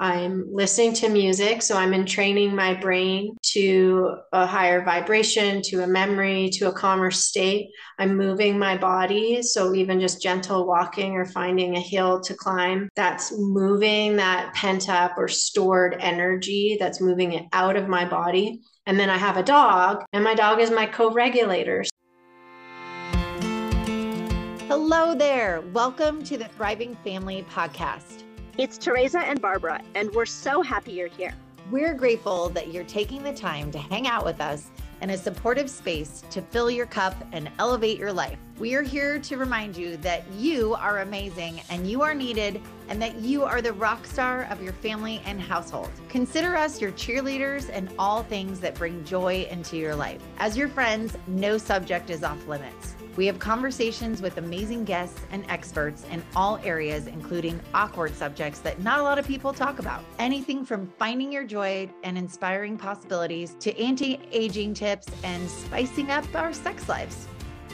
I'm listening to music. So I'm entraining my brain to a higher vibration, to a memory, to a calmer state. I'm moving my body. So even just gentle walking or finding a hill to climb, that's moving that pent up or stored energy that's moving it out of my body. And then I have a dog, and my dog is my co regulator. Hello there. Welcome to the Thriving Family Podcast. It's Teresa and Barbara, and we're so happy you're here. We're grateful that you're taking the time to hang out with us in a supportive space to fill your cup and elevate your life. We are here to remind you that you are amazing and you are needed, and that you are the rock star of your family and household. Consider us your cheerleaders and all things that bring joy into your life. As your friends, no subject is off limits. We have conversations with amazing guests and experts in all areas, including awkward subjects that not a lot of people talk about. Anything from finding your joy and inspiring possibilities to anti aging tips and spicing up our sex lives.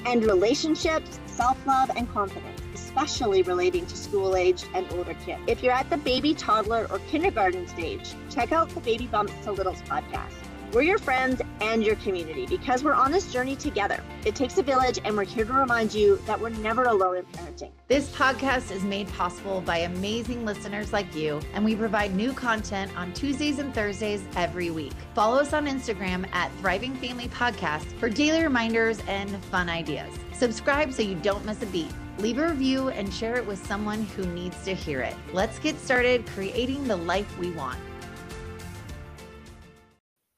And relationships, self love, and confidence, especially relating to school aged and older kids. If you're at the baby, toddler, or kindergarten stage, check out the Baby Bumps to Littles podcast. We're your friends and your community because we're on this journey together. It takes a village, and we're here to remind you that we're never alone in parenting. This podcast is made possible by amazing listeners like you, and we provide new content on Tuesdays and Thursdays every week. Follow us on Instagram at Thriving Family Podcast for daily reminders and fun ideas. Subscribe so you don't miss a beat. Leave a review and share it with someone who needs to hear it. Let's get started creating the life we want.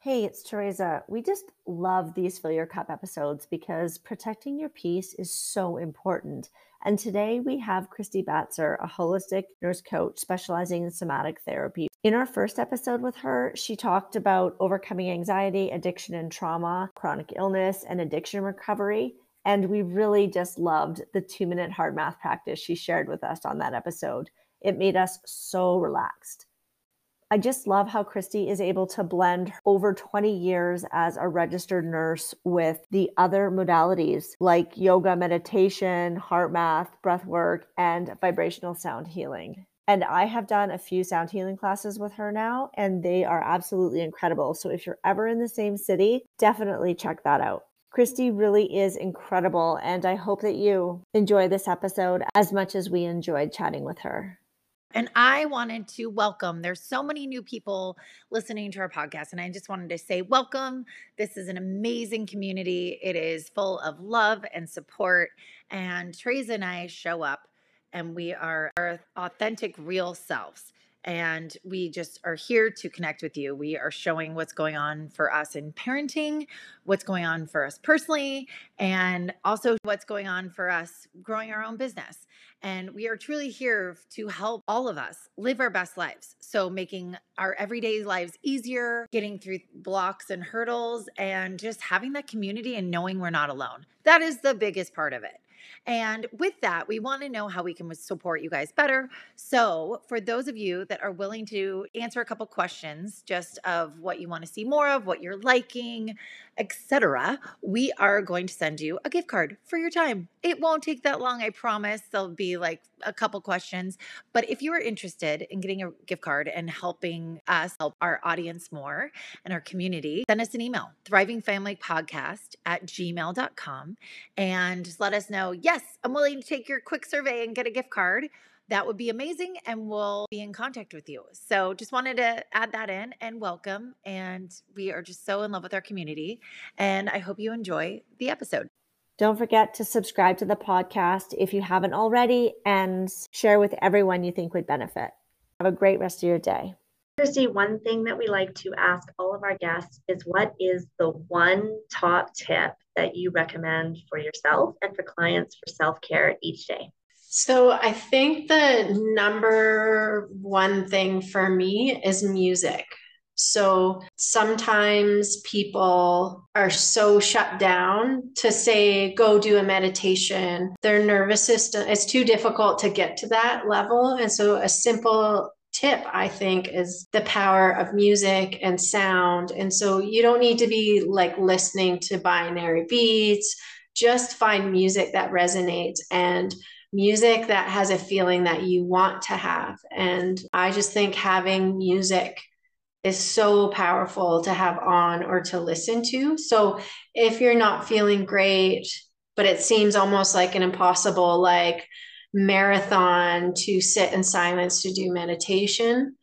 Hey, it's Teresa. We just love these Fill Your Cup episodes because protecting your peace is so important. And today we have Kristi Batzer, a holistic nurse coach specializing in somatic therapy. In our first episode with her, she talked about overcoming anxiety, addiction and trauma, chronic illness, and addiction recovery. And we really just loved the two minute HeartMath practice she shared with us on that episode. It made us so relaxed. I just love how Kristi is able to blend over 20 years as a registered nurse with the other modalities like yoga, meditation, HeartMath, breath work, and vibrational sound healing. And I have done a few sound healing classes with her now, and they are absolutely incredible. So if you're ever in the same city, definitely check that out. Kristi really is incredible, and I hope that you enjoy this episode as much as we enjoyed chatting with her. And I wanted to welcome, there's so many new people listening to our podcast. And I just wanted to say, welcome. This is an amazing community. It is full of love and support. And Teresa and I show up and we are our authentic, real selves and we just are here to connect with you. We are showing what's going on for us in parenting, what's going on for us personally, and also what's going on for us growing our own business. And we are truly here to help all of us live our best lives. So, making our everyday lives easier, getting through blocks and hurdles, and just having that community and knowing we're not alone. That is the biggest part of it. And with that, we want to know how we can support you guys better. So, for those of you that are willing to answer a couple questions just of what you want to see more of, what you're liking, etc., we are going to send you a gift card for your time. It won't take that long, I promise. There'll be like a couple questions. But if you are interested in getting a gift card and helping us help our audience more and our community, send us an email, thrivingfamilypodcast at gmail.com, and let us know, yes, I'm willing to take your quick survey and get a gift card that would be amazing and we'll be in contact with you. So just wanted to add that in and welcome. And we are just so in love with our community. And I hope you enjoy the episode. Don't forget to subscribe to the podcast if you haven't already and share with everyone you think would benefit. Have a great rest of your day. Kristi, one thing that we like to ask all of our guests is what is the one top tip that you recommend for yourself and for clients for self care each day? So I think the number one thing for me is music. So sometimes people are so shut down to say, go do a meditation. Their nervous system, it's too difficult to get to that level. And so a simple tip, I think, is the power of music and sound. And so you don't need to be like listening to binaural beats, just find music that resonates and music that has a feeling that you want to have. And I just think having music is so powerful to have on or to listen to. So if you're not feeling great, but it seems almost like an impossible like marathon to sit in silence to do meditation,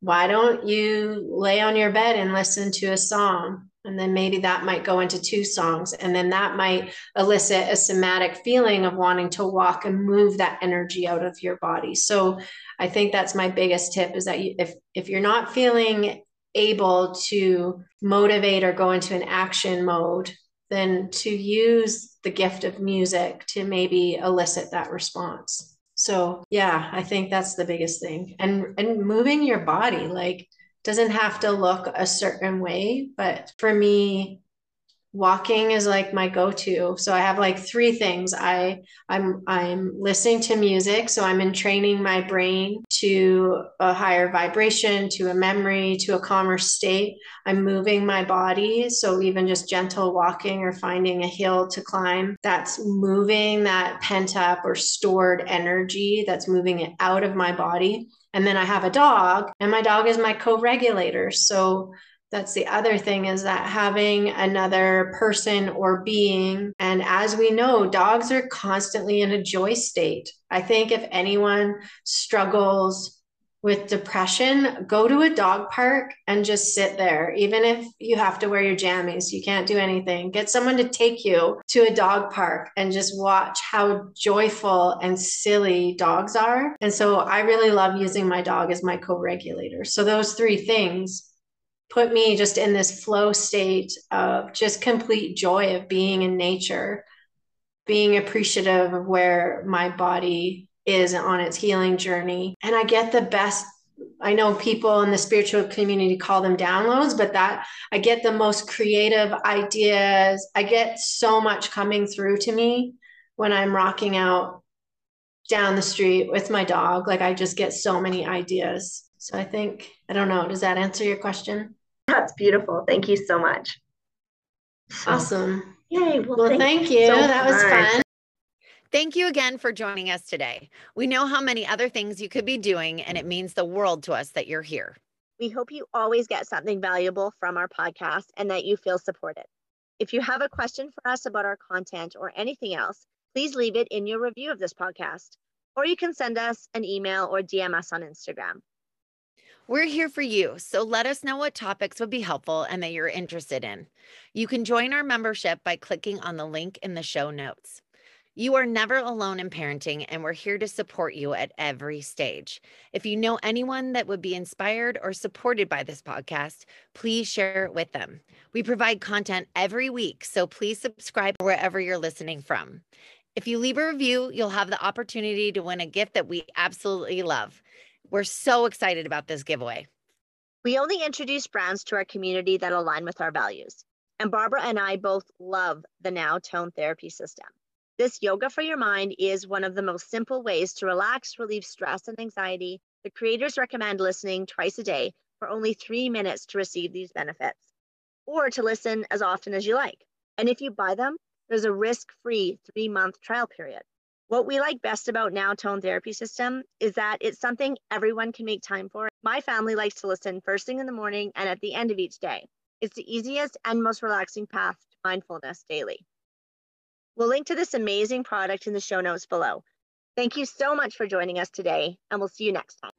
why don't you lay on your bed and listen to a song? And then maybe that might go into two songs. And then that might elicit a somatic feeling of wanting to walk and move that energy out of your body. So I think that's my biggest tip is that if if you're not feeling able to motivate or go into an action mode, then to use the gift of music to maybe elicit that response. So yeah, I think that's the biggest thing. And and moving your body like doesn't have to look a certain way, but for me walking is like my go-to. So i have like three things. I i'm i'm listening to music so i'm entraining my brain to a higher vibration to a memory to a calmer state. I'm moving my body so even just gentle walking or finding a hill to climb that's moving that pent up or stored energy that's moving it out of my body. And then i have a dog and my dog is my co-regulator. So that's the other thing is that having another person or being and as we know dogs are constantly in a joy state. I think if anyone struggles with depression go to a dog park and just sit there. Even if you have to wear your jammies you can't do anything. Get someone to take you to a dog park and just watch how joyful and silly dogs are. And so i really love using my dog as my co-regulator. So those three things put me just in this flow state of just complete joy of being in nature, being appreciative of where my body is on its healing journey. And I get the best. I know people in the spiritual community call them downloads, but that I get the most creative ideas. I get so much coming through to me when I'm rocking out down the street with my dog. Like I just get so many ideas. So I think, I don't know, does that answer your question? That's beautiful. Thank you so much. Awesome. Yay. Well, well thank, thank, you. So that was fun. Thank you again for joining us today. We know how many other things you could be doing, and it means the world to us that you're here. We hope you always get something valuable from our podcast and that you feel supported. If you have a question for us about our content or anything else, please leave it in your review of this podcast, or you can send us an email or DM us on Instagram. We're here for you, so let us know what topics would be helpful and that you're interested in. You can join our membership by clicking on the link in the show notes. You are never alone in parenting, and we're here to support you at every stage. If you know anyone that would be inspired or supported by this podcast, please share it with them. We provide content every week, so please subscribe wherever you're listening from. If you leave a review, you'll have the opportunity to win a gift that we absolutely love. We're so excited about this giveaway. We only introduce brands to our community that align with our values. And Barbara and I both love the Now Tone Therapy System. This yoga for your mind is one of the most simple ways to relax, relieve stress and anxiety. The creators recommend listening twice a day for only three minutes to receive these benefits, or to listen as often as you like. And if you buy them, there's a risk free three month trial period. What we like best about Now Tone Therapy System is that it's something everyone can make time for. My family likes to listen first thing in the morning and at the end of each day. It's the easiest and most relaxing path to mindfulness daily. We'll link to this amazing product in the show notes below. Thank you so much for joining us today, and we'll see you next time.